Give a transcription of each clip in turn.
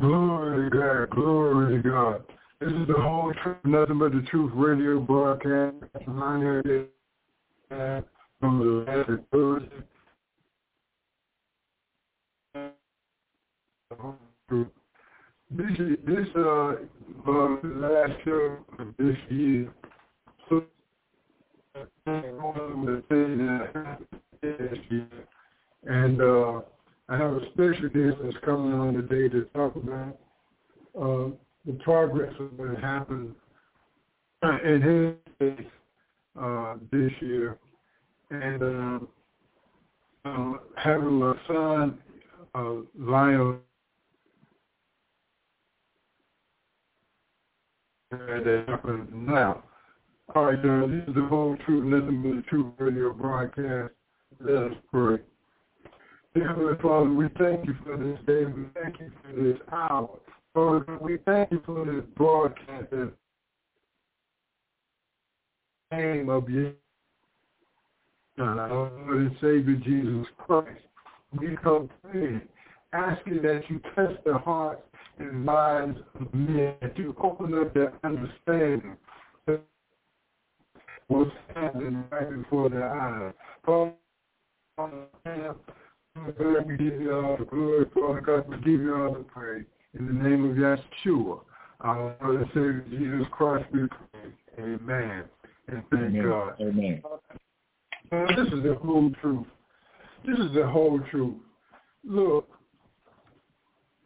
Glory to God, glory to God. This is the whole truth, nothing but the truth radio broadcast. I'm here from the last Thursday. This is this uh, uh last show of this year. So one of the things that this year, and uh, I have a special guest that's coming on today to talk about uh, the progress of what happened in his case uh, this year, and uh, uh, having a son, uh, Lionel, that happened now. All right, uh, this is the whole truth, nothing but the truth radio broadcast. Let us pray. Heavenly Father, we thank you for this day. We thank you for this hour. Father, we thank you for this broadcast. In the name of our Lord and Savior Jesus Christ, we come praying, asking that you touch the hearts and minds of men, that you open up their understanding. What's happening right before their eyes. Father, God, we give you all the glory, Father God, we give you all the praise. In the name of Yeshua, our Lord and Savior Jesus Christ, we pray. Amen. And thank Amen. God. Amen. Uh, this is the whole truth. This is the whole truth. Look,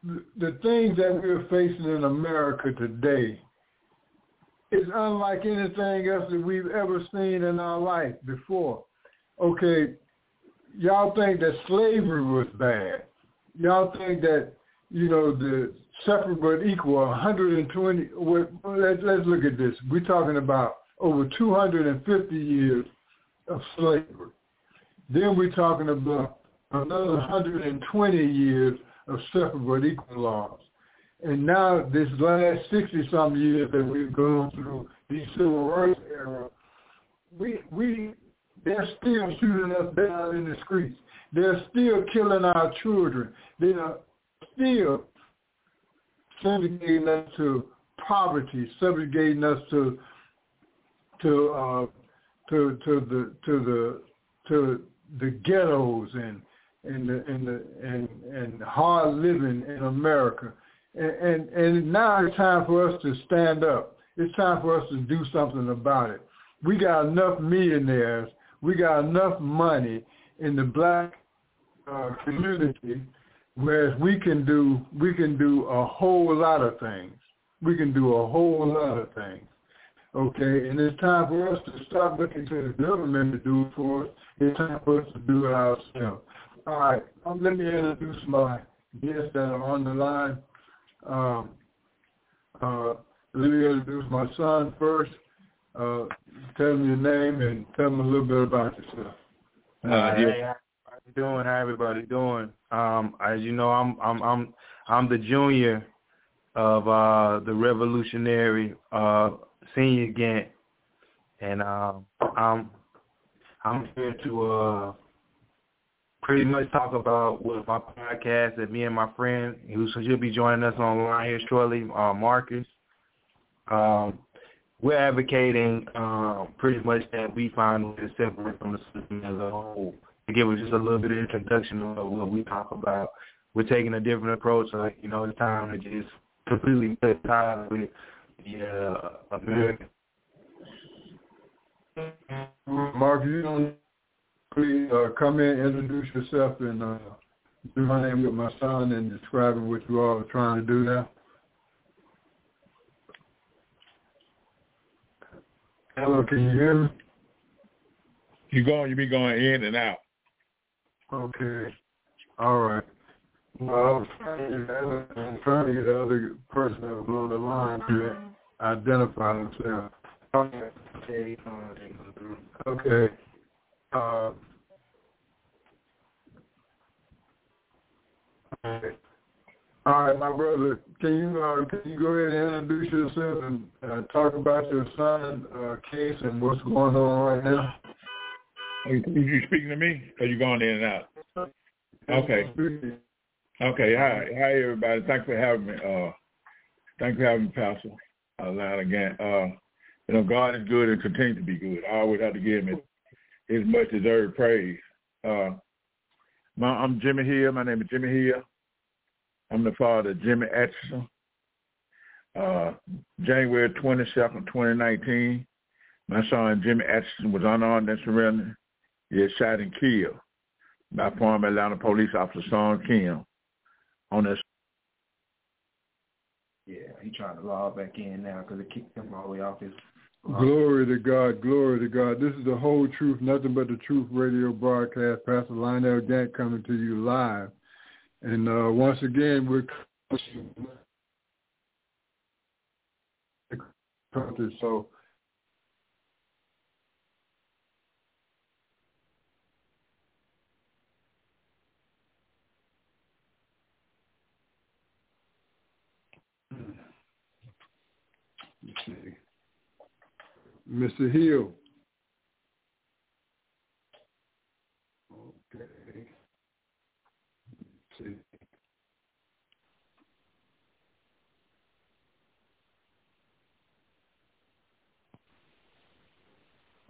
the, the things that we're facing in America today is unlike anything else that we've ever seen in our life before. Okay, y'all think that slavery was bad. Y'all think that, you know, the separate but equal, 120, well, let's, let's look at this. We're talking about over 250 years of slavery. Then we're talking about another 120 years of separate but equal laws. And now this last 60-some years that we've gone through, the civil rights era, we, we, they're still shooting us down in the streets. They're still killing our children. They are still subjugating us to poverty, subjugating us to to uh, to to the to the to the ghettos and and the and the and and hard living in America. And, and and now it's time for us to stand up. It's time for us to do something about it. We got enough millionaires. We got enough money in the black uh, community, whereas we can do we can do a whole lot of things. We can do a whole lot of things. Okay, and it's time for us to stop looking to the government to do it for us. It's time for us to do it ourselves. All right, um, let me introduce my guests that are on the line. Um, uh, let me introduce my son first. Uh, tell him your name and tell him a little bit about yourself. Uh, hey, how you doing? How everybody doing? Um, as you know, I'm I'm I'm I'm the junior of uh, the revolutionary uh, senior Gantt, and um, I'm I'm here to uh, pretty much talk about with my podcast that me and my friend who should be joining us online here shortly, uh, Marcus. Um, we're advocating um, pretty much that we find a way to separate from the system as a whole. To give us just a little bit of introduction of what we talk about, we're taking a different approach. Like you know, it's time to just completely cut ties with the uh, American. Mark, you don't please uh, come in, introduce yourself, and uh, do my name with my son and describing what you all are trying to do now. Hello, can you hear me? You going? You be going in and out. Okay. All right. Well, I was trying to get, the- I'm trying to get the other person that was on the line to identify themselves. Okay. Okay. Uh, okay. All right, my brother, can you uh, can you go ahead and introduce yourself and uh, talk about your son uh, case and what's going on right now? Are you, speaking to me? Or you going in and out? Okay. Okay. Hi, hi everybody. Thanks for having me. Uh, thanks for having me, Pastor. Uh, line again. Uh, you know, God is good and continues to be good. I always have to give him his much deserved praise. Uh, my, I'm Jimmy Hill. My name is Jimmy Hill. I'm the father of Jimmy Atchison. Uh, January 22nd, 2019, my son Jimmy Atchison was unarmed and surrendered. He was shot and killed by former Atlanta police officer Sung Kim on this. Yeah, he trying to log back in now because it kicked him all the way off his. Glory to God, glory to God. This is the whole truth, nothing but the truth radio broadcast. Pastor Lionel Gantt coming to you live. And uh, once again, we're so. Mr. Hill. Okay. Let's see.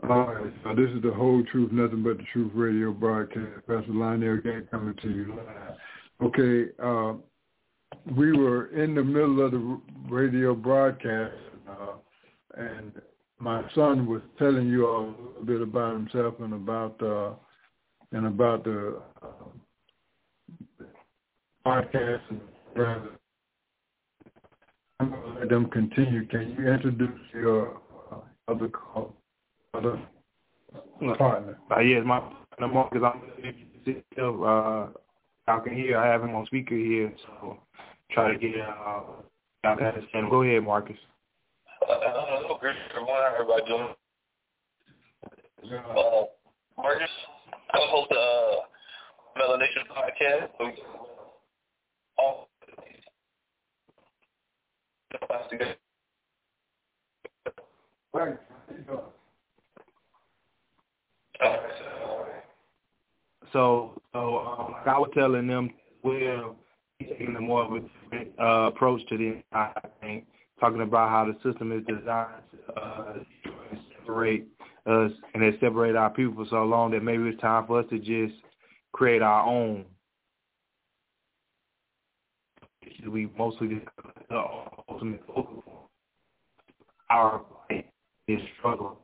All right, so this is the whole truth, nothing but the truth radio broadcast. Pastor Lionel Gantt coming to you live. Okay, uh, we were in the middle of the radio broadcast, uh, and my son was telling you all a bit about himself and about uh, and about the uh, podcast. And I'm going to let them continue. Can you introduce your uh, other call, other partner? Uh, yes, my the Marcus. I'm uh, y'all can hear. I have him on speaker here, so try to get uh, y'all can understand. Go ahead, Marcus. Uh, hello, great everyone. How everybody doing? Uh, Marcus, I host the uh, Melanation podcast. Oh, Right. So, so um, I was telling them, we're taking a more of a different, uh, approach to the entire thing, talking about how the system is designed to uh, separate us and it separate our people for so long that maybe it's time for us to just create our own. We mostly the ultimate focus on our fight is struggle.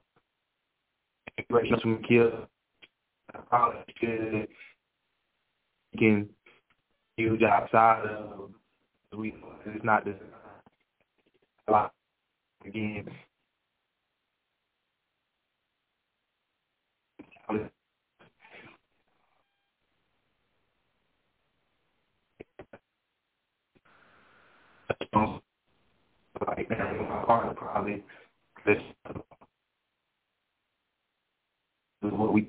Integration from kill I probably should can use outside of we it's not the a lot again. Like that, my partner probably this is what we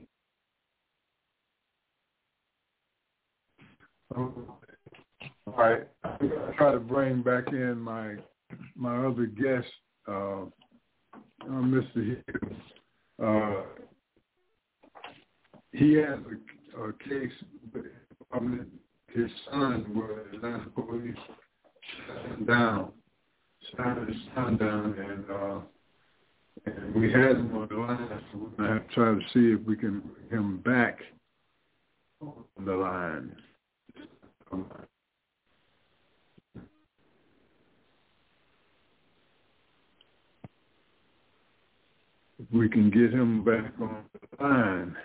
All right. I'm gonna try to in my my other guest, uh, uh, Mr. Hill. Uh, he has a, a case. I his son was Atlanta police shut down, shut his son down, and uh, and we had him on the line. So we're gonna have to try to see if we can bring him back on the line. We can get him back on the line.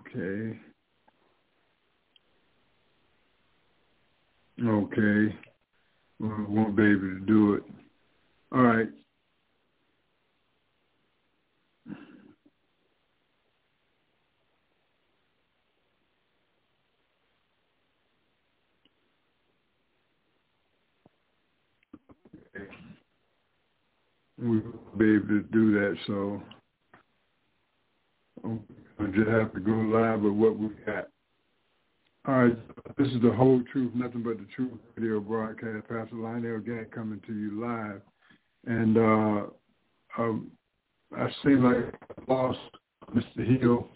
Okay. Okay. We won't be able to do it. All right. We will be able to do that. So we just have to go live with what we got. All right, this is the whole truth, nothing but the truth radio broadcast. Pastor Lionel Gantt coming to you live, and uh, um, I seem like I lost Mr. Hill.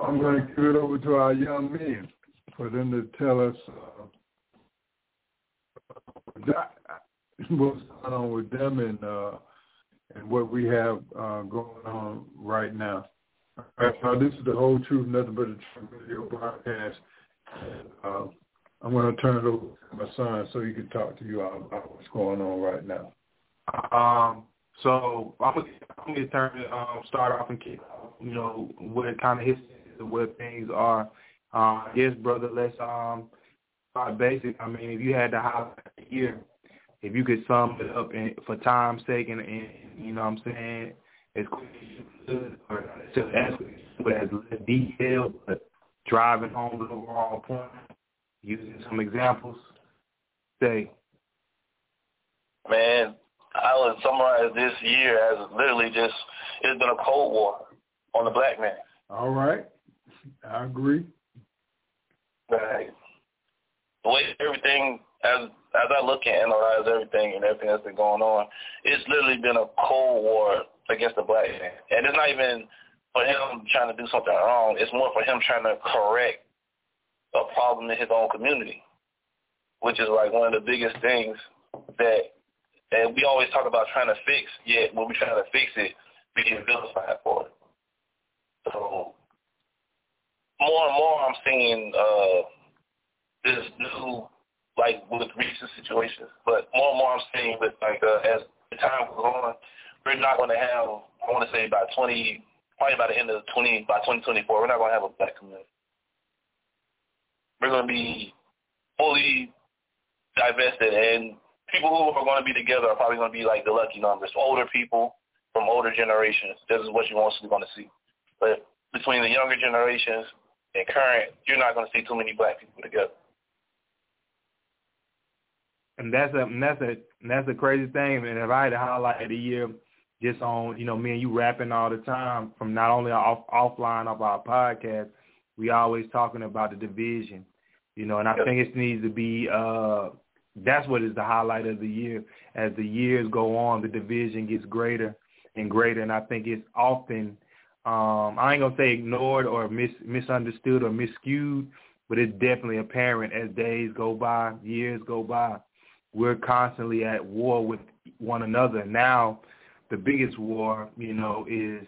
I'm going to give it over to our young men for them to tell us uh, what's going on with them and uh, and what we have uh, going on right now. All right, so this is the whole truth, nothing but the truth radio broadcast. Uh, I'm going to turn it over to my son so he can talk to you about what's going on right now. Um, so I'm I'm gonna turn it, um, start off and kick you know, what kind of history, is where things are. Um, yes, brother, let's um, start basic. I mean, if you had to highlight a year, if you could sum it up in, for time's sake and, and you know what I'm saying, as quick as you could, or as quick but as less detail, but driving home the overall point, using some examples, say. Man, I would summarize this year as literally just it's been a cold war on the black man. All right, I agree. Right. The way everything, as as I look and analyze everything and everything that's been going on, it's literally been a cold war against the black man, and it's not even for him trying to do something wrong. It's more for him trying to correct a problem in his own community, which is like one of the biggest things that and we always talk about trying to fix, yet when we try to fix it, we get vilified for it. So more and more I'm seeing uh, this new, like with recent situations, but more and more I'm seeing with like uh, as the time goes on, we're not going to have, I want to say by 20, probably by the end of 20, by 2024, we're not going to have a black community. We're going to be fully divested and people who are going to be together are probably going to be like the lucky numbers. Older people from older generations. This is what you're mostly going to see. But between the younger generations and current, you're not going to see too many black people together. And that's a and that's a and that's a crazy thing. And if I had to highlight the year just on, you know, me and you rapping all the time from not only off offline of our podcast, we always talking about the division. You know, and I think it needs to be uh that's what is the highlight of the year. As the years go on, the division gets greater and greater, and I think it's often um, I ain't gonna say ignored or mis- misunderstood or miscued, but it's definitely apparent as days go by, years go by. We're constantly at war with one another. Now, the biggest war, you know, is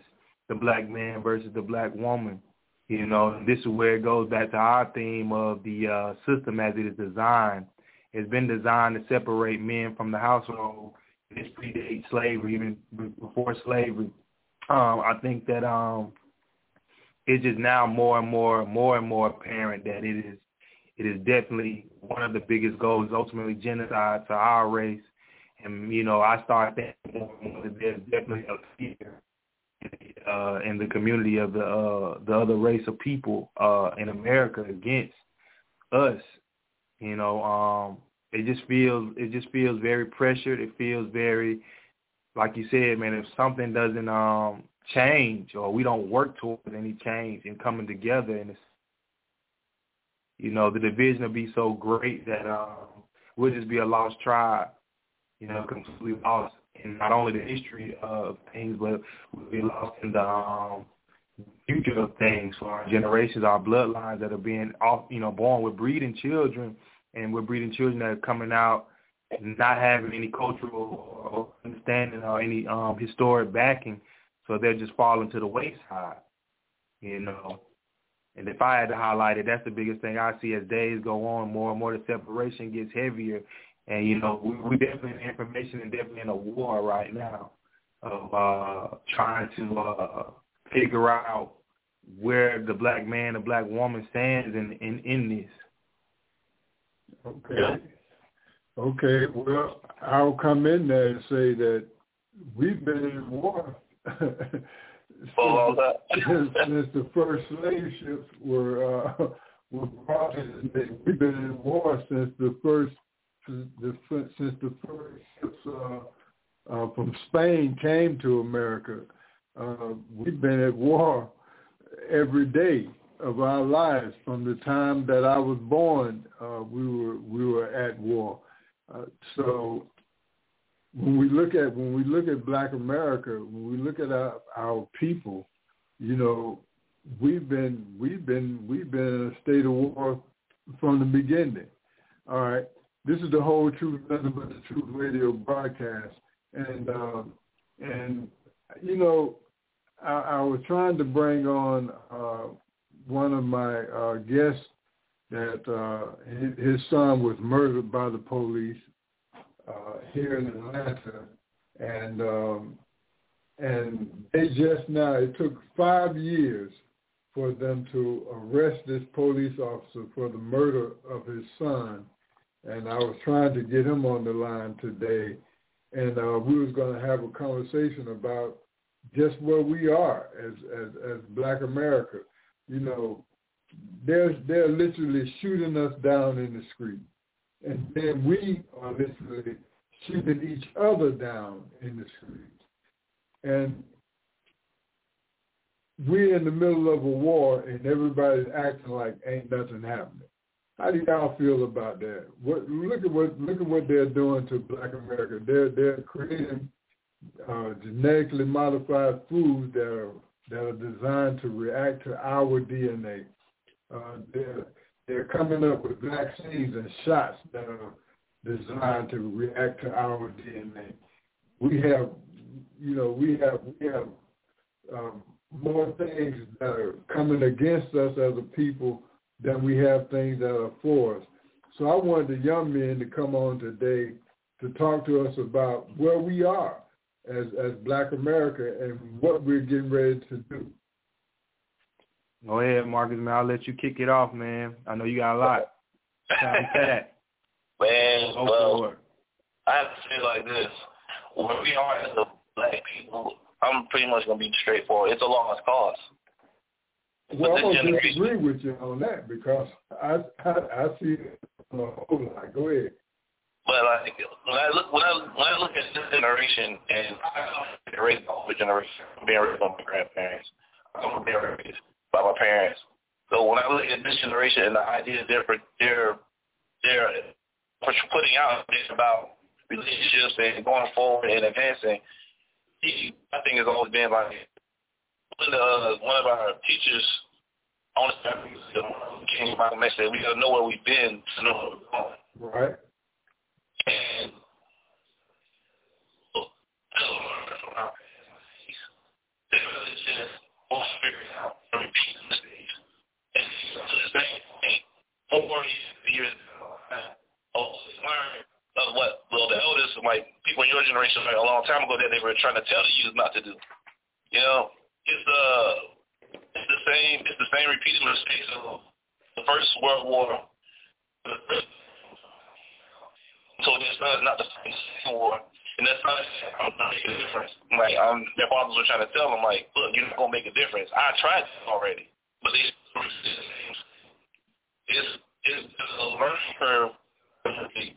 the black man versus the black woman. You know, this is where it goes back to our theme of the uh, system as it is designed It's been designed to separate men from the household. This predates slavery, even before slavery. Um, I think that um, it's just now more and more, more and more apparent that it is, it is definitely one of the biggest goals, ultimately genocide to our race. And you know, I start thinking more and more that there's definitely a fear uh, in the community of the uh, the other race of people uh, in America against us you know, um, it just feels it just feels very pressured. It feels very, like you said, man. If something doesn't um, change or we don't work towards any change and coming together, and you know, the division will be so great that um, we'll just be a lost tribe. You know, completely lost in not only the history of things, but we'll be lost in the um, future of things for our generations, our bloodlines that are being off, you know, born with breeding children, and we're breeding children that are coming out not having any cultural understanding or any um historic backing, so they're just falling to the wayside, you know. And if I had to highlight it, that's the biggest thing I see as days go on. More and more, the separation gets heavier, and you know, we, we definitely in information and definitely in a war right now of uh trying to uh figure out where the black man, the black woman stands in in, in this. Okay. Okay. Well, I'll come in there and say that we've been in war since, since, the first slave ships were uh, were brought in. We've been in war since the first since the first ships uh, uh, from Spain came to America. Uh, we've been at war every day of our lives from the time that I was born. Uh, we were we were at war. Uh, so when we look at when we look at Black America, when we look at our, our people, you know, we've been we've been we've been in a state of war from the beginning. All right, this is the whole truth, nothing but the truth radio broadcast, and um, and you know, I, I was trying to bring on uh, one of my uh, guests that uh, his, his son was murdered by the police uh, here in Atlanta, and um, and they just now it took five years for them to arrest this police officer for the murder of his son, and I was trying to get him on the line today, and uh, we was going to have a conversation about just where we are as as as Black America. You know, they're they're literally shooting us down in the street and then we are literally shooting each other down in the streets. And we're in the middle of a war and everybody's acting like ain't nothing happening. How do y'all feel about that? What look at what look at what they're doing to Black America. They're they're creating uh, genetically modified foods that are that are designed to react to our DNA. Uh, they're they're coming up with vaccines and shots that are designed to react to our DNA. We have, you know, we have we have um, more things that are coming against us as a people than we have things that are for us. So I wanted the young men to come on today to talk to us about where we are as as Black America and what we're getting ready to do. Go ahead, Marcus, man. I'll let you kick it off, man. I know you got a lot. Time for that. Man, Go well, for it. I have to say it like this. Where we are as a black people, I'm pretty much going to be straightforward. It's a lost cause. Well, I'm gonna generation- disagree with you on that because I I, I see it on a whole lot. Go ahead. But like when I look when I when I look at this generation and I'm being raised by older generation, I'm being raised by my grandparents. I'm being raised by my parents. So when I look at this generation and the ideas they're they're they're putting out about relationships and going forward and advancing, I think has always been like one of uh, one of our teachers on the King Michael Mack said we gotta know where we've been to know where we're going. Right. And they really just won't figure it out and repeat. And so the same thing, four years ago, oh, learn of what, well, the elders, like people in your generation, like a long time ago, that they were trying to tell the youth not to do. You know, it's uh, it's the same, it's the same repeated mistakes of the First World War, so it's not, not the same war. And that's not I'm not making a difference. Like um their fathers were trying to tell them like, look, you're not gonna make a difference. I tried already. But they it's it's a learning curve where people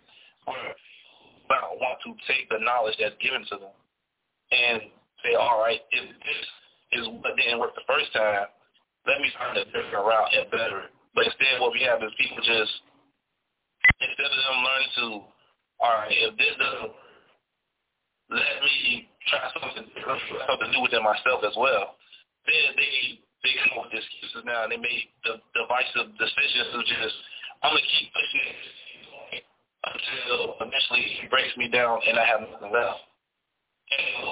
want to take the knowledge that's given to them and say, All right, if this is what didn't work the first time, let me find a different route and better. But instead what we have is people just instead of them learning to all right, if this doesn't let me try something something new within myself as well. Then they they come with excuses now and they make the divisive decisions of just I'm gonna keep pushing it until eventually he breaks me down and I have nothing left. And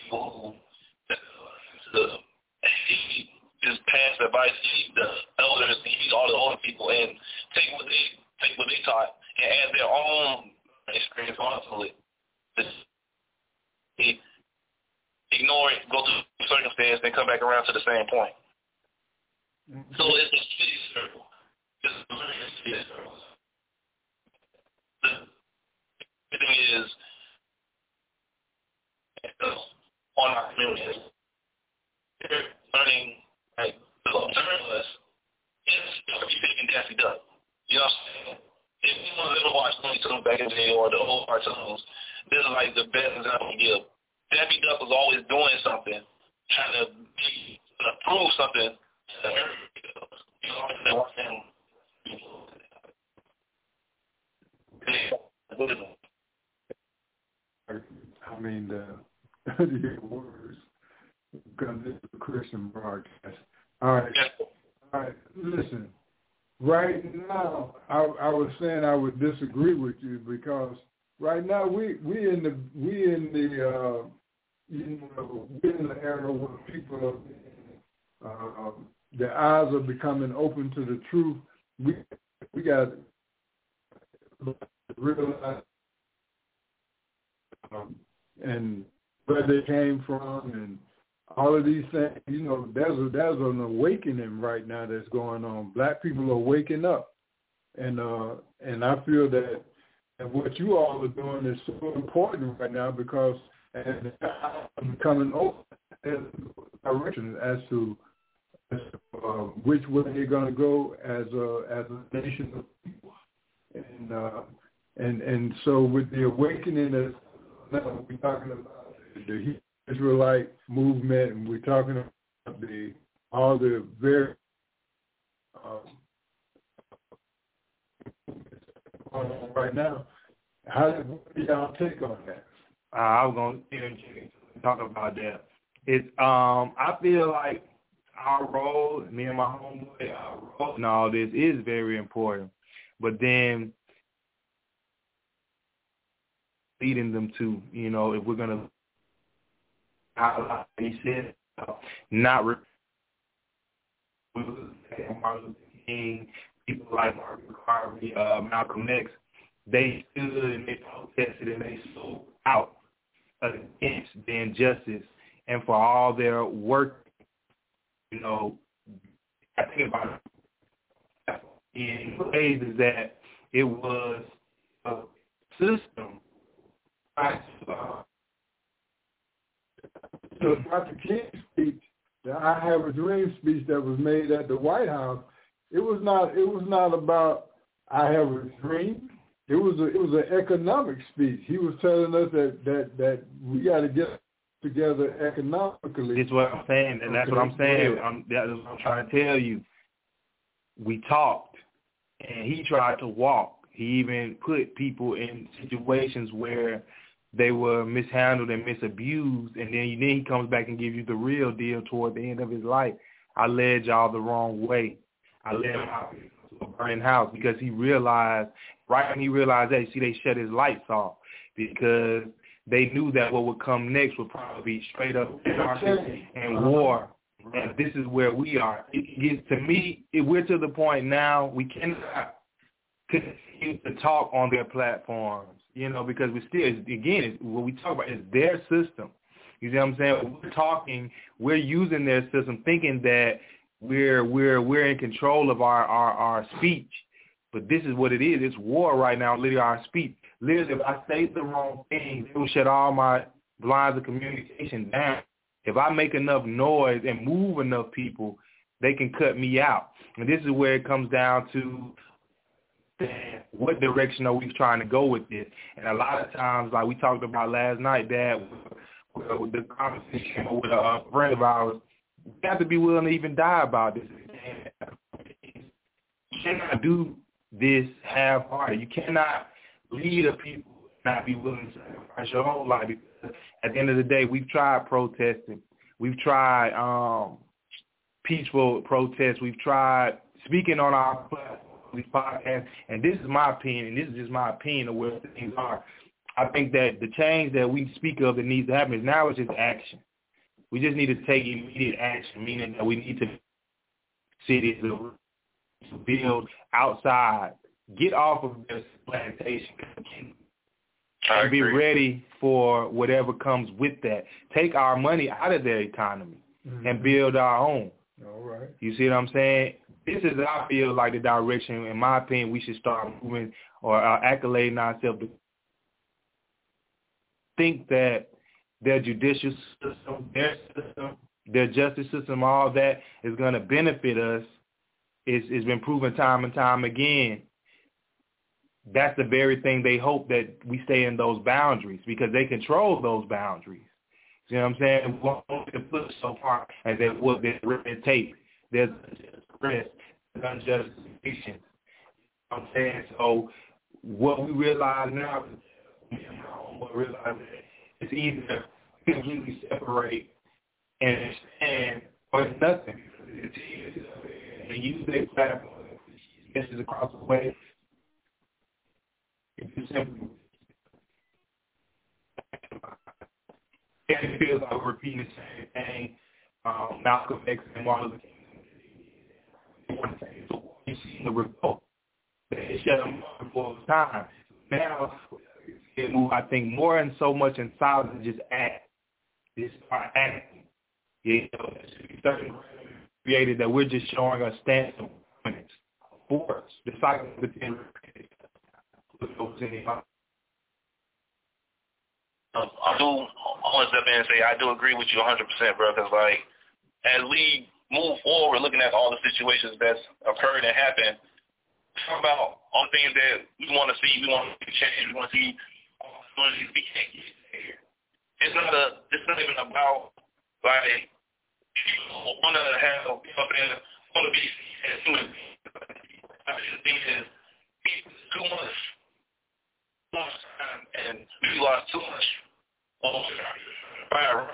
people who he just pass advice. He the elders, he all the older people, and take what they take what they taught and add their own experience onto it. Just, ignore it, go through the circumstance, then come back around to the same point. Mm-hmm. So it's a city circle. It's a city circle. The thing is, on our community, they're learning like the observers is taking Daffy Duck. You know what I'm saying? If you want to watch Looney Tunes back in the day or the old cartoons, this is like the best example I give. Daffy Duck was always doing something, trying to be to prove something to everybody You know what I'm saying? I mean, the, the words, because this is a Christian broadcast. All right. All right. Listen, right now, I, I was saying I would disagree with you because right now we we in the we in the uh, you know we in the era where people are uh, their eyes are becoming open to the truth. We we got to realize um, and where they came from and all of these things, you know, there's a, there's an awakening right now that's going on. Black people are waking up, and uh, and I feel that and what you all are doing is so important right now because and becoming open direction as to, as to uh, which way they're going to go as a as a nation of people, and uh, and and so with the awakening that we're talking about the Israelite movement, and we're talking about the all the very um, right now. How do y'all take on that? Uh, I was going to talk about that. It's um I feel like our role, me and my homeboy, our role in all this is very important. But then leading them to, you know, if we're gonna how he said, not re- Martin Luther King, people like Martin Garvey, uh, Malcolm X, they stood and they protested and they spoke out against the injustice and for all their work, you know, I think about it. In ways is that it was a system uh, so Dr. King's speech, the I Have a Dream speech that was made at the White House, it was not it was not about I have a dream. It was a it was an economic speech. He was telling us that that that we got to get together economically. That's what I'm saying, and that's what I'm saying. I'm, that's what I'm trying to tell you. We talked, and he tried to walk. He even put people in situations where they were mishandled and misabused, and then then he comes back and gives you the real deal toward the end of his life. I led y'all the wrong way. I led him out to a burning house because he realized right when he realized that, see, they shut his lights off because they knew that what would come next would probably be straight up and war. And this is where we are. It gets to me. It, we're to the point now we cannot continue to talk on their platforms you know, because we still, again, it's, what we talk about is their system. You see what I'm saying? We're talking, we're using their system, thinking that we're we're we're in control of our our, our speech. But this is what it is. It's war right now, literally our speech. Literally, if I say the wrong thing, it will shut all my lines of communication down. If I make enough noise and move enough people, they can cut me out. And this is where it comes down to understand what direction are we trying to go with this. And a lot of times, like we talked about last night, Dad, with, with the conversation with a friend of ours, we have to be willing to even die about this. You cannot do this half-hearted. You cannot lead a people and not be willing to sacrifice your whole life. Because at the end of the day, we've tried protesting. We've tried um, peaceful protests. We've tried speaking on our platform these podcasts, and this is my opinion, and this is just my opinion of where things are. I think that the change that we speak of that needs to happen is now it's just action. We just need to take immediate action, meaning that we need to cities to build outside, get off of this plantation, and be ready for whatever comes with that. Take our money out of their economy mm-hmm. and build our own. All right. You see what I'm saying? This is, I feel like the direction, in my opinion, we should start moving or uh, accolading ourselves to think that their judicial system, their system, their justice system, all that is going to benefit us. It's, it's been proven time and time again. That's the very thing they hope that we stay in those boundaries because they control those boundaries. You know what I'm saying? We want to push so far as they would. There's red tape. There's unjust there's unjust You I'm saying? So what we realize now, what we realize it's either completely separate and understand or nothing. And use their platform, messages across the way. If you it feels like we're repeating the same thing. Um, Malcolm X and Martin Luther King. You see the result. Them up before the time. Now, it move, I think, more and so much in silence just act. Just start acting. You know, certain created that we're just showing a stance force. The cycle of the ten um, I do I want to step in and say I do agree with you 100%, bro. Because like as we move forward, looking at all the situations that's occurred and happened, talk about all the things that we want to see, we want to change, we want to see, see, we can't get there. It's not a, it's not even about like people want to have, want to be as human beings. I mean, the thing is, too much, too much time, and we lost too much prior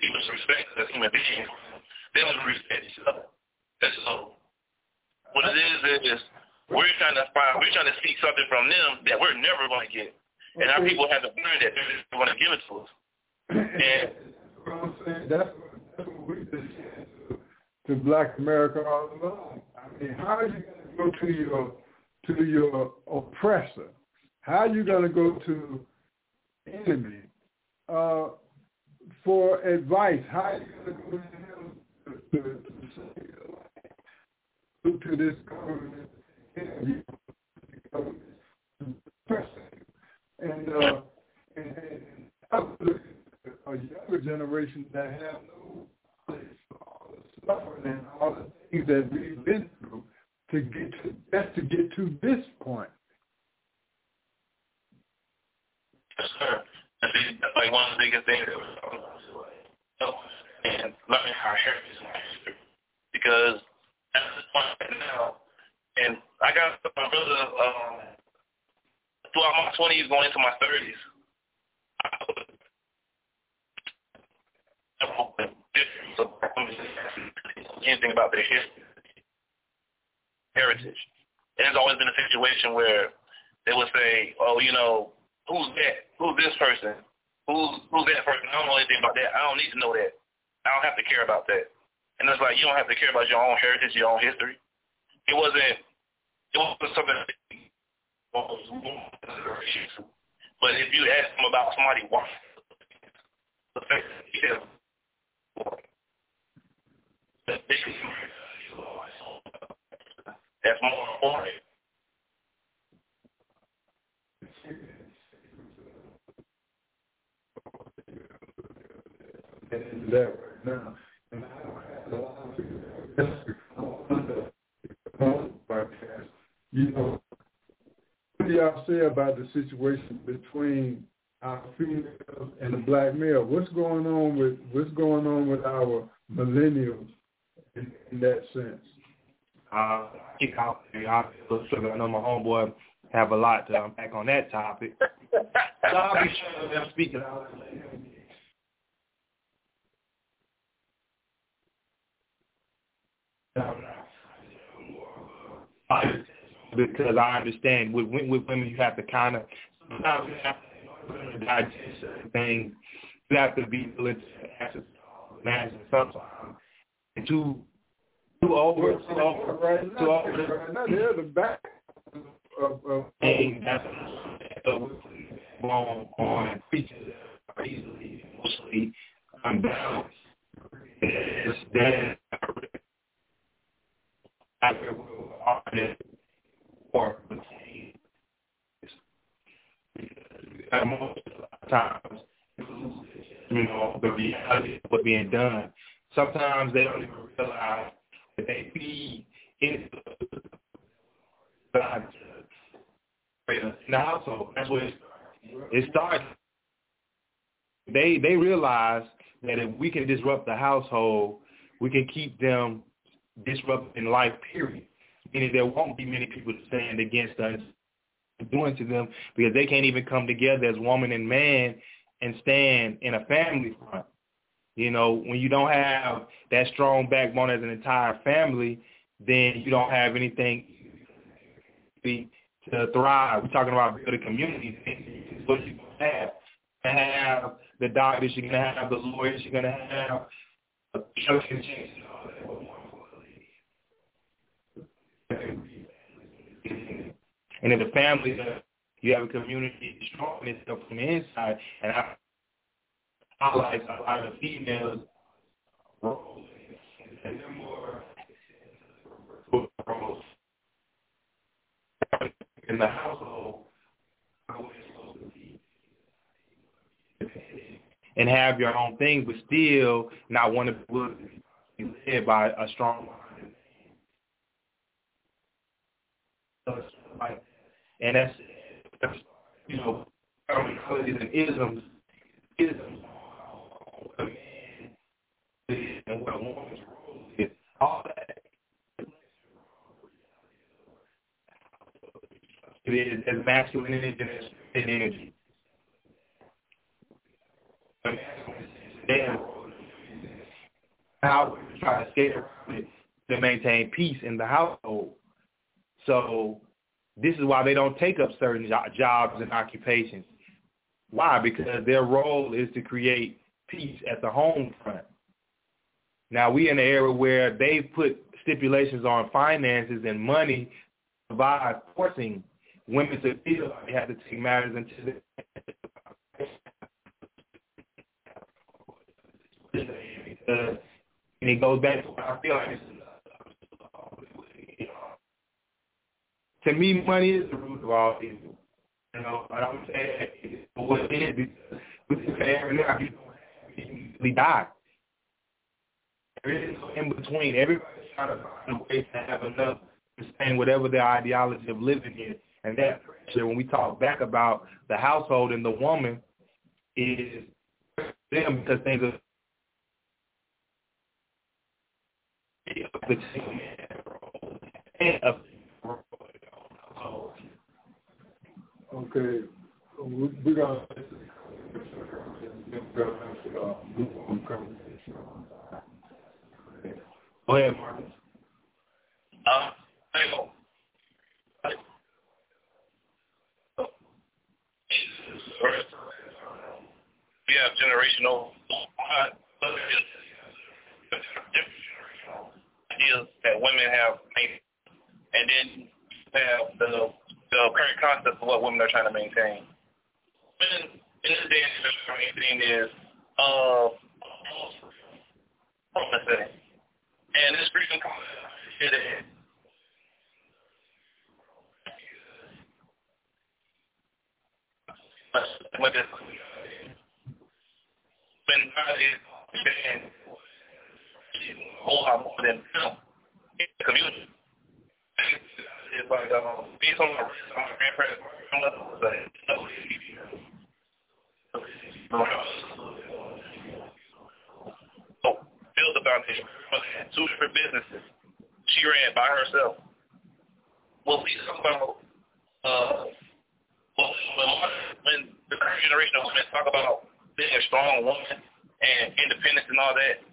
people respect as human beings. They don't respect each other. That's all. What it is is we're trying to find, we're trying to seek something from them that we're never going to get, and our people haven't learned that they're just going to give it to us. And I'm saying that's what we to Black America all along. I mean, how are you going to go to your to your oppressor? How are you going to go to enemy uh, for advice. How are you going to go to, to, this government? And, uh, and, and a younger generation that have no place for all the suffering and all the things that we've been through to get to, just to get to this point. Yes, sir. I think that's like one of the biggest things that we're talking about and learning our heritage. Because at this point right now, and I got my brother um, throughout my 20s going into my 30s, anything about their history, heritage. And there's always been a situation where they would say, oh, you know, who's that? Who's this person? Who's who's that person? I don't know anything about that. I don't need to know that. I don't have to care about that. And it's like you don't have to care about your own heritage, your own history. It wasn't it wasn't something but if you ask them about somebody why that's more important. that right now. And I don't have a lot of you know, what do y'all say about the situation between our females and the black male? What's going on with what's going on with our millennials in, in that sense? Uh, I know my homeboy have a lot to unpack on that topic. so I'll be sure I'm speaking out because I understand with, with women you have to kind of sometimes you have to digest certain things, you have to be willing to answer imagine sometimes. And to to over to over right to over now they're the back of, of thing that's on on features that are easily mostly unbalanced. It's then after we're or at most times you know the reality of what's being done. Sometimes they don't even realize that they feed in the household. That's where it, it starts. They they realize that if we can disrupt the household, we can keep them disrupted in life. Period. Meaning there won't be many people to stand against us doing to them because they can't even come together as woman and man and stand in a family front. You know, when you don't have that strong backbone as an entire family, then you don't have anything to thrive. We're talking about building communities. What you have to have the doctors, you're gonna have the lawyers, you're gonna have and in the family, you have a community strong itself from the inside. And I highlight a lot of females and they're more in the household and have your own thing, but still not want to be led by a strong and that's, you know, terminologies and isms, isms, a man and what a woman's role is, all that. It is as masculine energy and energy. How we try to skate around it to maintain peace in the household. So this is why they don't take up certain jobs and occupations. Why? Because their role is to create peace at the home front. Now we in an era where they put stipulations on finances and money by forcing women to feel they have to take matters into the and it goes back to what I feel like to me, money is the root of all evil. You know, but I'm saying what it is because with you don't die. There is no in between. Everybody's trying to find a way to have enough to sustain whatever their ideology of living is. And that pressure, when we talk back about the household and the woman, is them because things are and Okay, we're gonna. Go ahead, Marcus. Uh. We have generational ideas that women have, and then have the the current concept of what women are trying to maintain. Women in this day and age are maintain is uh. And this briefing is it when lot more than film community it's like um, based on my, my grandparents' level, like, so build the foundation. Two different businesses. She ran by herself. Well, we talk about uh, when, when the current generation of women talk about being a strong woman and independence and all that,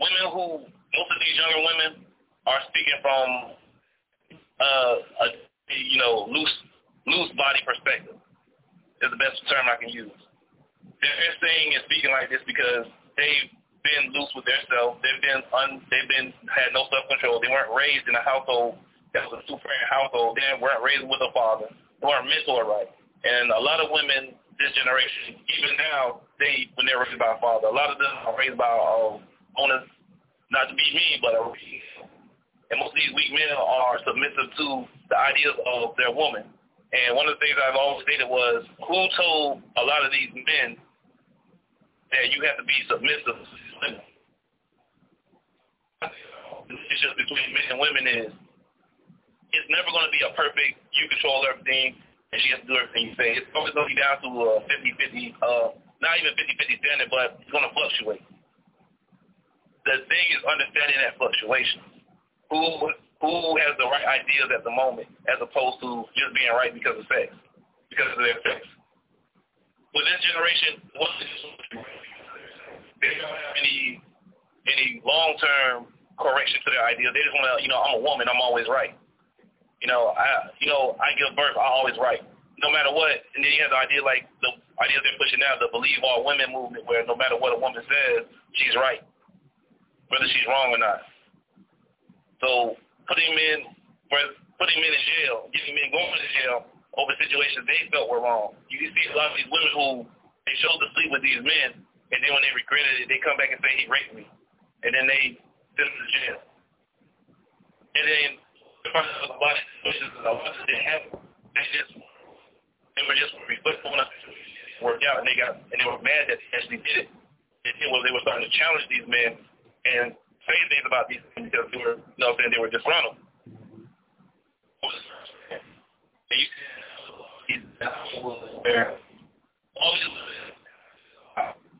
women who most of these younger women are speaking from uh, a you know loose loose body perspective. is the best term I can use. They're saying and speaking like this because they've been loose with themselves. They've been un, they've been had no self control. They weren't raised in a household that was a two parent household. They weren't raised with a father. They weren't mentored right. And a lot of women this generation, even now, they when they're raised by a father, a lot of them are raised by uh, owners. Not to be mean, but a, and most of these weak men are submissive to the ideas of their woman. And one of the things I've always stated was, who told a lot of these men that you have to be submissive to women? It's just between men and women is, it's never going to be a perfect, you control everything, and she has to do everything you say. It's always going to be down to a 50-50, uh, not even 50-50 standard, but it's going to fluctuate. The thing is understanding that fluctuation. Who who has the right ideas at the moment as opposed to just being right because of sex, because of their sex. With this generation, they don't have any any long term correction to their ideas. They just want to, you know, I'm a woman, I'm always right. You know, I you know, I give birth, I'm always right. No matter what, and then you have the idea like the ideas they're pushing now, the believe all women movement, where no matter what a woman says, she's right, whether she's wrong or not. So putting him in for putting him in jail, getting men going to jail over situations they felt were wrong. You can see a lot of these women who they chose to sleep with these men, and then when they regretted it, they come back and say he raped me, and then they send him to jail. And then a lot of situations, a lot of didn't happen. They just they were just reflecting on worked out, and they got and they were mad that they actually did it. And then when they were starting to challenge these men and say things about these things because they were, you know saying, they were disgruntled. And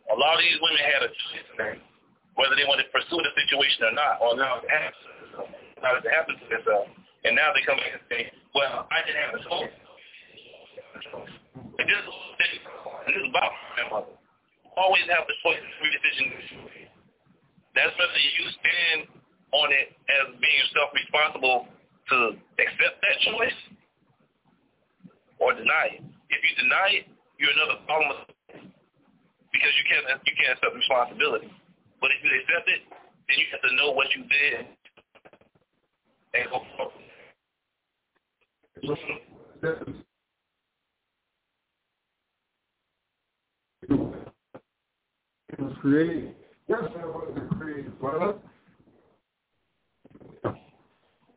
a lot of these women had a choice whether they wanted to pursue the situation or not, or allow it to happen, allow it to happen to themselves. And now they come back and say, well, I didn't have a choice. And this is, this is about my grandmother. Always have the choice free decision that's whether you stand on it as being self-responsible to accept that choice or deny it. If you deny it, you're another problem because you can't you can't accept responsibility. But if you accept it, then you have to know what you did and go forward. It was created Yes, I was a creative brother.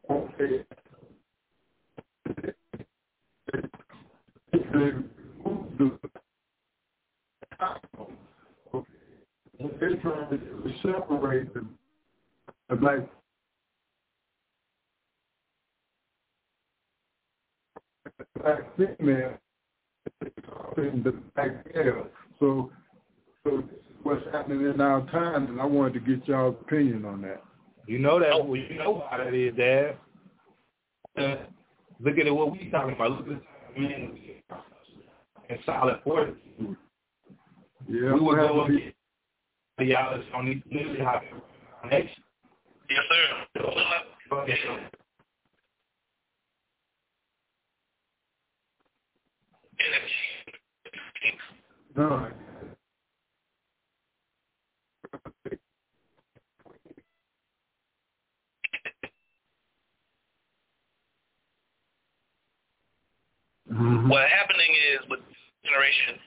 Okay. They're trying to separate them. Like black female in the black male. So so what's happening in our time, and I wanted to get y'all's opinion on that. You know that. Well, you know how that is, Dad. Uh, look at it. What we talking about? Look at the men and solid fortitude. Yeah, we would go and get the hours on these news next. Yes, sir. Okay. No, Mm-hmm. What happening is with generation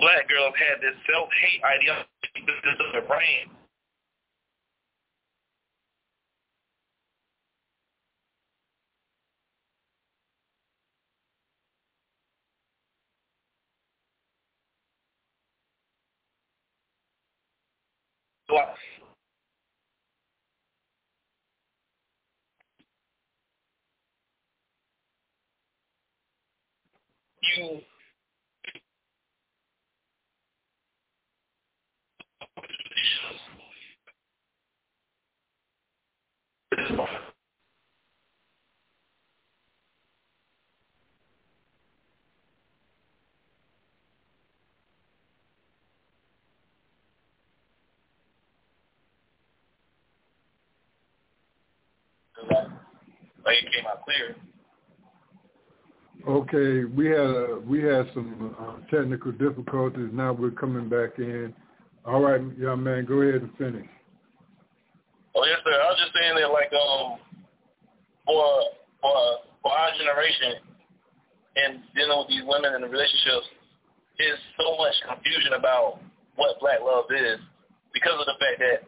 black girls had this self-hate ideology in their brain life. You it came out clear. Okay, we had a, we had some uh, technical difficulties. Now we're coming back in. All right, young man, go ahead and finish. Oh yes, sir. I was just saying that like um for for for our generation and dealing with these women in the relationships is so much confusion about what black love is because of the fact that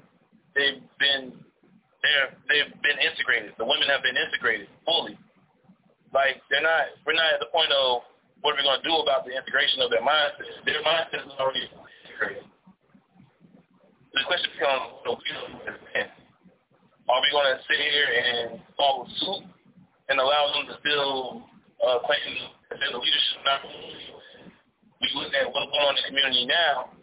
they've been they're they've been integrated. The women have been integrated fully. Like they're not we're not at the point of what are we gonna do about the integration of their mindset. Their mindset is already integrated. The question becomes, are we to sit here and follow suit and allow them to still uh, claim the leadership? Not we look at what's going on in the community now,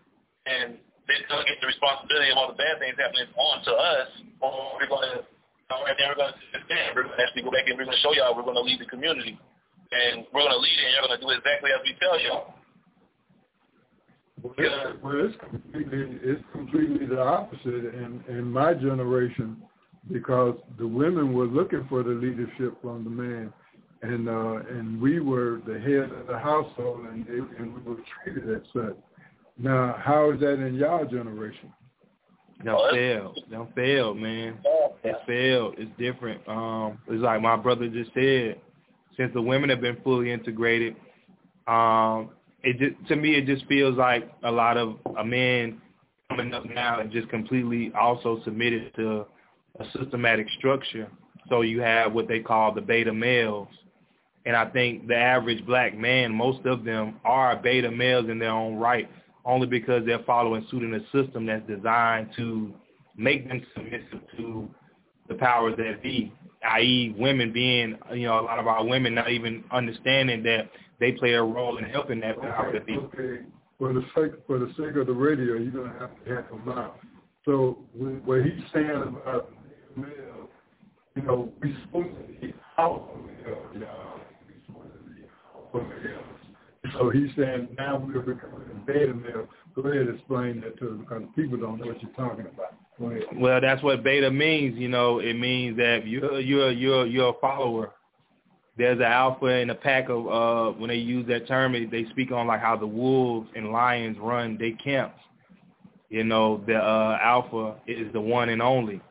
and they're going to get the responsibility of all the bad things happening on to us, or we're going to all right, then we're going to stand. We're going to actually go back and we're going to show y'all we're going to lead the community. And we're going to lead it, and you're going to do exactly as we tell y'all. Well, it's, well, it's completely it's completely the opposite in in my generation because the women were looking for the leadership from the man, and uh, and we were the head of the household, and they, and we were treated as such. Now, how is that in y'all generation? Them failed. Them failed, man. It failed. It's different. Um, it's like my brother just said. Since the women have been fully integrated, um, it just to me it just feels like a lot of a man coming up now and just completely also submitted to a systematic structure. So you have what they call the beta males. And I think the average black man, most of them are beta males in their own right, only because they're following suit in a system that's designed to make them submissive to the powers that be, i.e. women being, you know, a lot of our women not even understanding that they play a role in helping that power to be. Okay. For the sake for the sake of the radio, you're gonna have to help him out. So what he's saying about male, you know, we supposed to be alpha male, y'all. We supposed to be alpha males. So he's saying now we're becoming beta male. Go ahead and explain that to them because people don't know what you're talking about. Well, that's what beta means. You know, it means that you're you're you're you're a follower. There's an alpha in a pack of uh when they use that term, they speak on like how the wolves and lions run their camps. You know, the uh alpha is the one and only.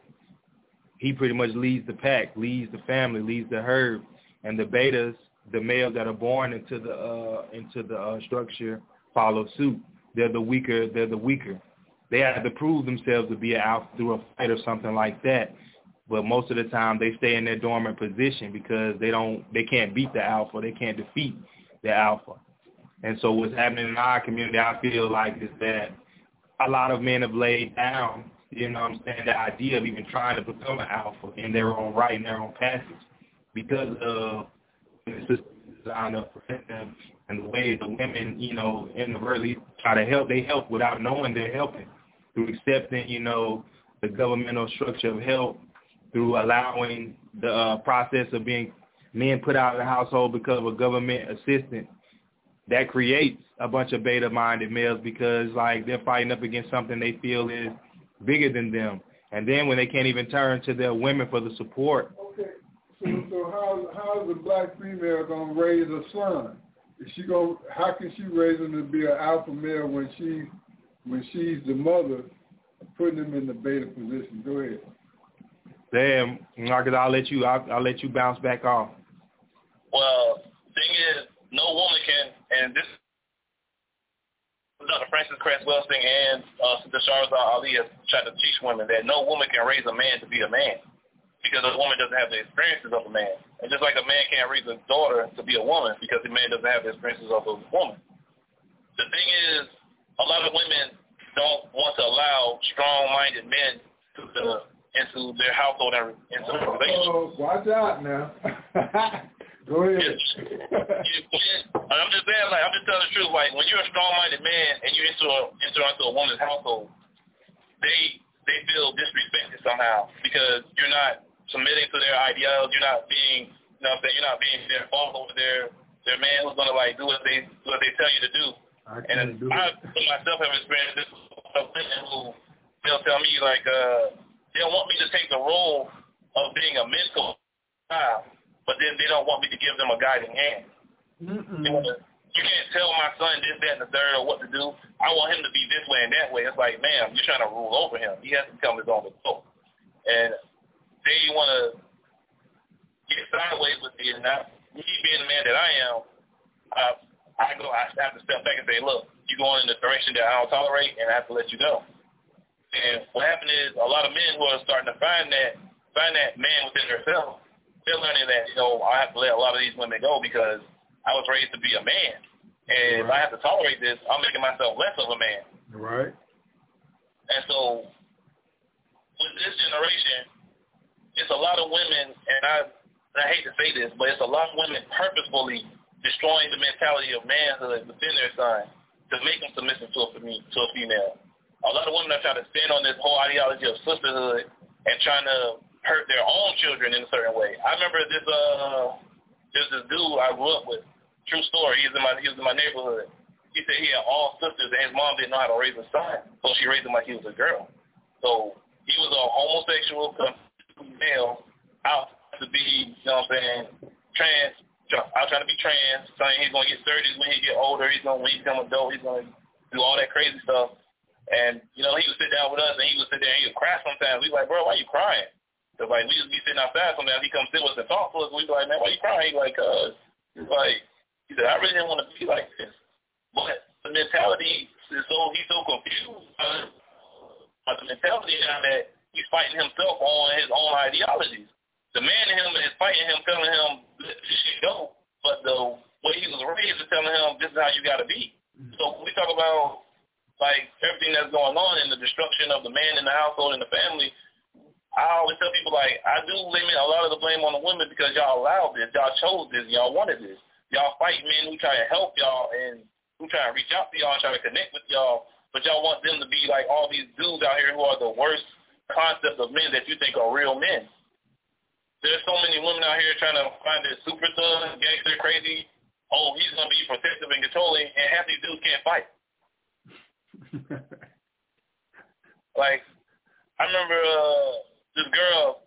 He pretty much leads the pack, leads the family, leads the herd, and the betas, the males that are born into the uh into the uh, structure, follow suit. They're the weaker. They're the weaker. They have to prove themselves to be an alpha through a fight or something like that but most of the time they stay in their dormant position because they don't they can't beat the alpha they can't defeat the alpha and so what's happening in our community i feel like is that a lot of men have laid down you know what i'm saying the idea of even trying to become an alpha in their own right in their own passage because of the designed to protect them and the way the women you know inadvertently try to help they help without knowing they're helping through accepting you know the governmental structure of help through allowing the uh, process of being men put out of the household because of a government assistance that creates a bunch of beta-minded males because like they're fighting up against something they feel is bigger than them. And then when they can't even turn to their women for the support. Okay. So, so how how is a black female gonna raise a son? Is she going how can she raise him to be an alpha male when she when she's the mother putting him in the beta position? Go ahead. Damn, Marcus, I'll let you. I'll, I'll let you bounce back off. Well, thing is, no woman can, and this Dr. Frances Cress Welsing and uh, Sister Charles Ali has tried to teach women that no woman can raise a man to be a man because a woman doesn't have the experiences of a man. And just like a man can't raise a daughter to be a woman because the man doesn't have the experiences of a woman. The thing is, a lot of women don't want to allow strong-minded men to the into their household and into the relationship. Oh, watch out now. Go ahead. I'm just saying, like I'm just telling the truth. Like when you're a strong-minded man and you enter a, enter into a woman's household, they they feel disrespected somehow because you're not submitting to their ideals. You're not being, you know, what I'm saying you're not being their follower, their their man who's gonna like do what they what they tell you to do. I And do I it. myself have experienced this with women who they'll tell me like uh they'll want me to take the role of being a mentor child but then they don't want me to give them a guiding hand. Mm-mm. They wanna, you can't tell my son this, that, and the third, or what to do. I want him to be this way and that way. It's like, ma'am, you're trying to rule over him. He has to become his own adult. And they want to get sideways with me, and I, me being the man that I am, I, I go, I have to step back and say, look, you're going in the direction that I don't tolerate, and I have to let you go. And what happened is a lot of men who are starting to find that find that man within themselves, they're learning that, you know, I have to let a lot of these women go because I was raised to be a man. And if I have to tolerate this, I'm making myself less of a man. Right. And so with this generation, it's a lot of women, and I, and I hate to say this, but it's a lot of women purposefully destroying the mentality of manhood within their son to make them submissive to a, to a female. A lot of women are trying to stand on this whole ideology of sisterhood and trying to hurt their own children in a certain way. I remember this uh there's this dude I grew up with. True story. He was in my he was in my neighborhood. He said he had all sisters and his mom didn't know how to raise a son, so she raised him like he was a girl. So he was a homosexual male out to be, you know what I'm saying, trans out trying to be trans, saying he's gonna get surgeries when he get older, he's gonna when he become adult, he's gonna do all that crazy stuff. And, you know, he would sit down with us and he would sit there and he would cry sometimes. We like, bro, why you crying? Cause like we to be sitting outside sometimes. He comes sit with us and talk to us. We be like, man, why you crying? He's like, cause like, he said, I really didn't want to be like this. But the mentality is so he's so confused by the mentality now that he's fighting himself on his own ideologies. The man in him is fighting him, telling him let this shit go. But the way he was raised is telling him this is how you got to be. Mm-hmm. So when we talk about like everything that's going on and the destruction of the man in the household and the family, I always tell people like I do limit a lot of the blame on the women because y'all allowed this, y'all chose this, y'all wanted this. Y'all fight men who try to help y'all and who try to reach out to y'all and try to connect with y'all, but y'all want them to be like all these dudes out here who are the worst concept of men that you think are real men. There's so many women out here trying to find this super thug, gangster, crazy. Oh, he's gonna be protective and controlling, and half these dudes can't fight. Like, I remember uh, this girl,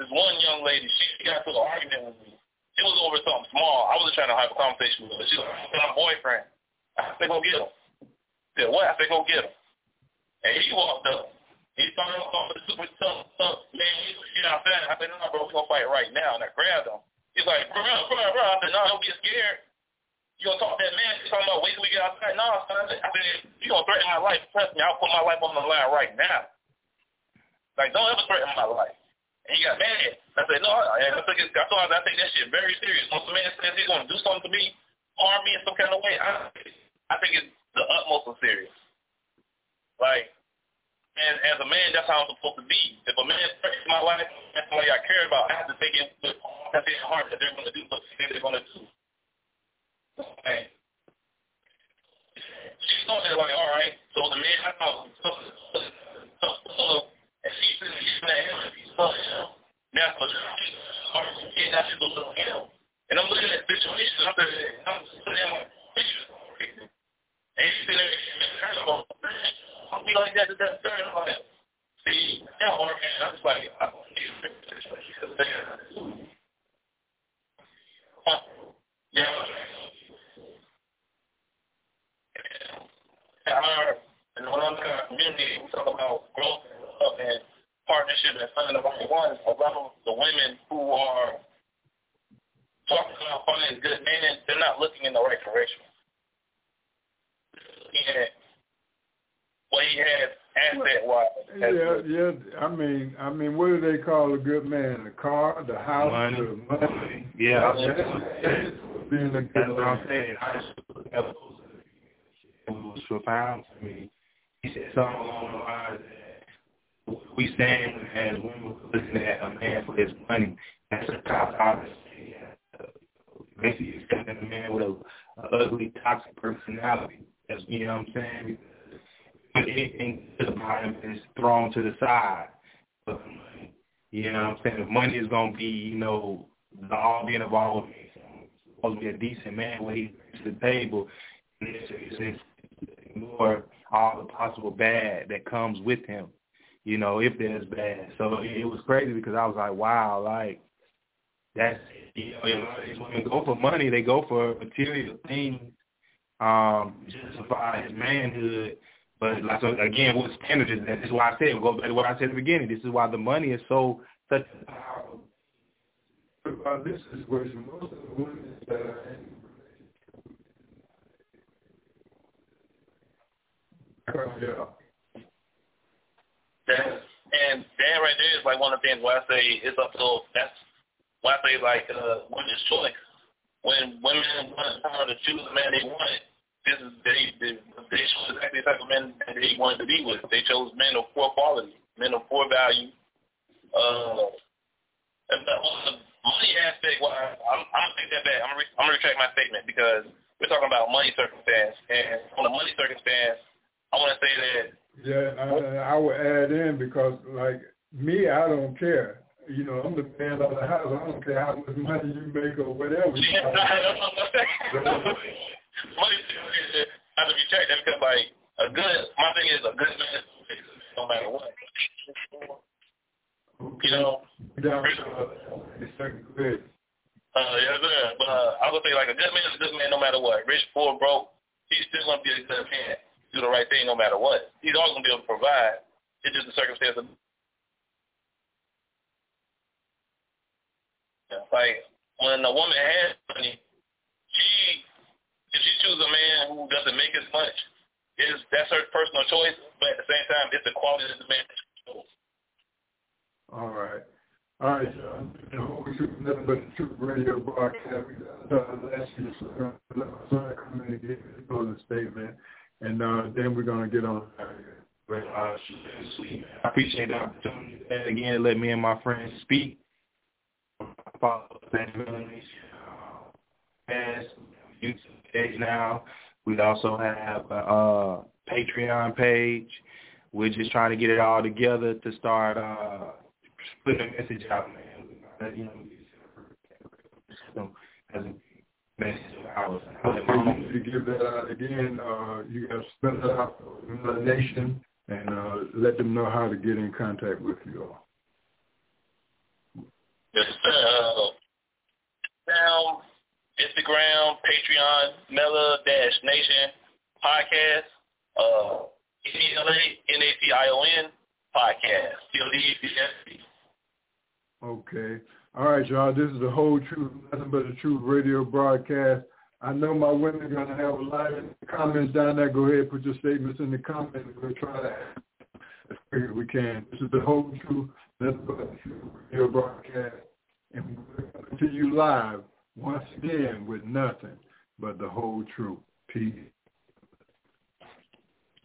this one young lady, she got to an argument with me. It was over something small. I wasn't trying to have a conversation with her. She was like, my boyfriend. I said, go get him. I said, what? I said, go get him. And he walked up. He started off with super tough, tough. Man, he was shit outside. I said, no, bro, we're going to fight right now. And I grabbed him. He's like, bro, bro, bro. I said, no, don't get scared. You gonna talk to that man? He's talking about wait till we get outside. No, son. I said, you gonna threaten my life? Trust me, I'll put my life on the line right now. Like, don't ever threaten my life. And he got mad. I said, no, I think I thought I take that shit very serious. Once a man says he's gonna do something to me, harm me in some kind of way, I, I think it's the utmost of serious. And as a man, that's how I'm supposed to be. If a man threatens my life, that's somebody I care about. I have to take it with all that heart that they're gonna do what they're gonna do. Okay. She's on there like, all right. So the man, so, so, and she's in that interview. So, now, for the kid, that's just a little hell. And I'm looking at the situation. I'm there, I'm sitting there like, and he's sitting there, I'll be like that to that third. See, now, man, I'm just like, I don't need to Yeah our in talk about growth and partnership and finding the right one. A of the women who are talking about finding good men, they're not looking in the right direction. Yeah. What he has asset wise. Yeah, yeah. I mean, I mean, what do they call a good man? The car, the house, Money. the money. Yeah, That's being a good that's good what I'm saying. I just that was profound to me. He said something along the lines that we stand as women looking at a man for his money. That's a cop out. Basically, accepting a man with a, a ugly, toxic personality. That's you know what I'm saying. But anything good about him is thrown to the side. You know what I'm saying? If money is gonna be, you know, the all being involved, supposed to be a decent man when he brings to the table. And it's, it's, ignore all the possible bad that comes with him, you know, if there's bad. So it, it was crazy because I was like, wow, like that's you know, of these women go for money. They go for material things, um, justify his manhood. But like so again, what standard is that? This is why I said go back to what I said at the beginning. This is why the money is so such. About this situation, most of the women that are in yeah. And that right there is like one of the things where I say it's up to that's why I say like uh women's choice. When women want to choose the man they want, this is they they, they chose exactly the type of men that they wanted to be with. They chose men of poor quality, men of poor value. Uh, and on the money aspect, well, I, I'm I'm gonna take that back. I'm gonna, re- I'm gonna retract my statement because we're talking about money circumstance, and on the money circumstance, I want to say that Yeah, I, I would add in because like me, I don't care. You know, I'm the man of the house. I don't care how much money you make or whatever. money is have to be checked because like a good my thing is a good man no matter what. You know. Down to a certain. Uh, yes, sir. But uh, I would say like a good man is a good man no matter what. Rich, poor, broke, he's still gonna be a good man. Do the right thing no matter what. He's always gonna be able to provide. It's just the circumstance of like when a woman has money, if she chooses a man who doesn't make as much, is that's her personal choice. But at the same time, it's the quality of the man. that she chose. All right. All right, John. The whole truth, nothing but the truth radio broadcast. We got uh, last year's son come in and give his closing statement, and uh, then we're gonna get on. But uh, I appreciate the opportunity. And again, let me and my friends speak. Follow As YouTube page now. We also have a uh, Patreon page. We're just trying to get it all together to start uh, putting a message out, man. You know, as a message of ours. You to give that out again. Uh, you got to spell it out for the nation and uh, let them know how to get in contact with you all. Yes, uh, now Instagram, Patreon, Mela Dash Nation podcast, uh, podcast, C-O-D-E-C-S-P. Okay. All right, y'all. This is the whole truth, nothing but the truth radio broadcast. I know my women are going to have a lot of comments down there. Go ahead, put your statements in the comments. We'll try to as quick as we can. This is the whole truth, nothing but the truth radio broadcast. And we're coming to you live once again with nothing but the whole truth. Peace.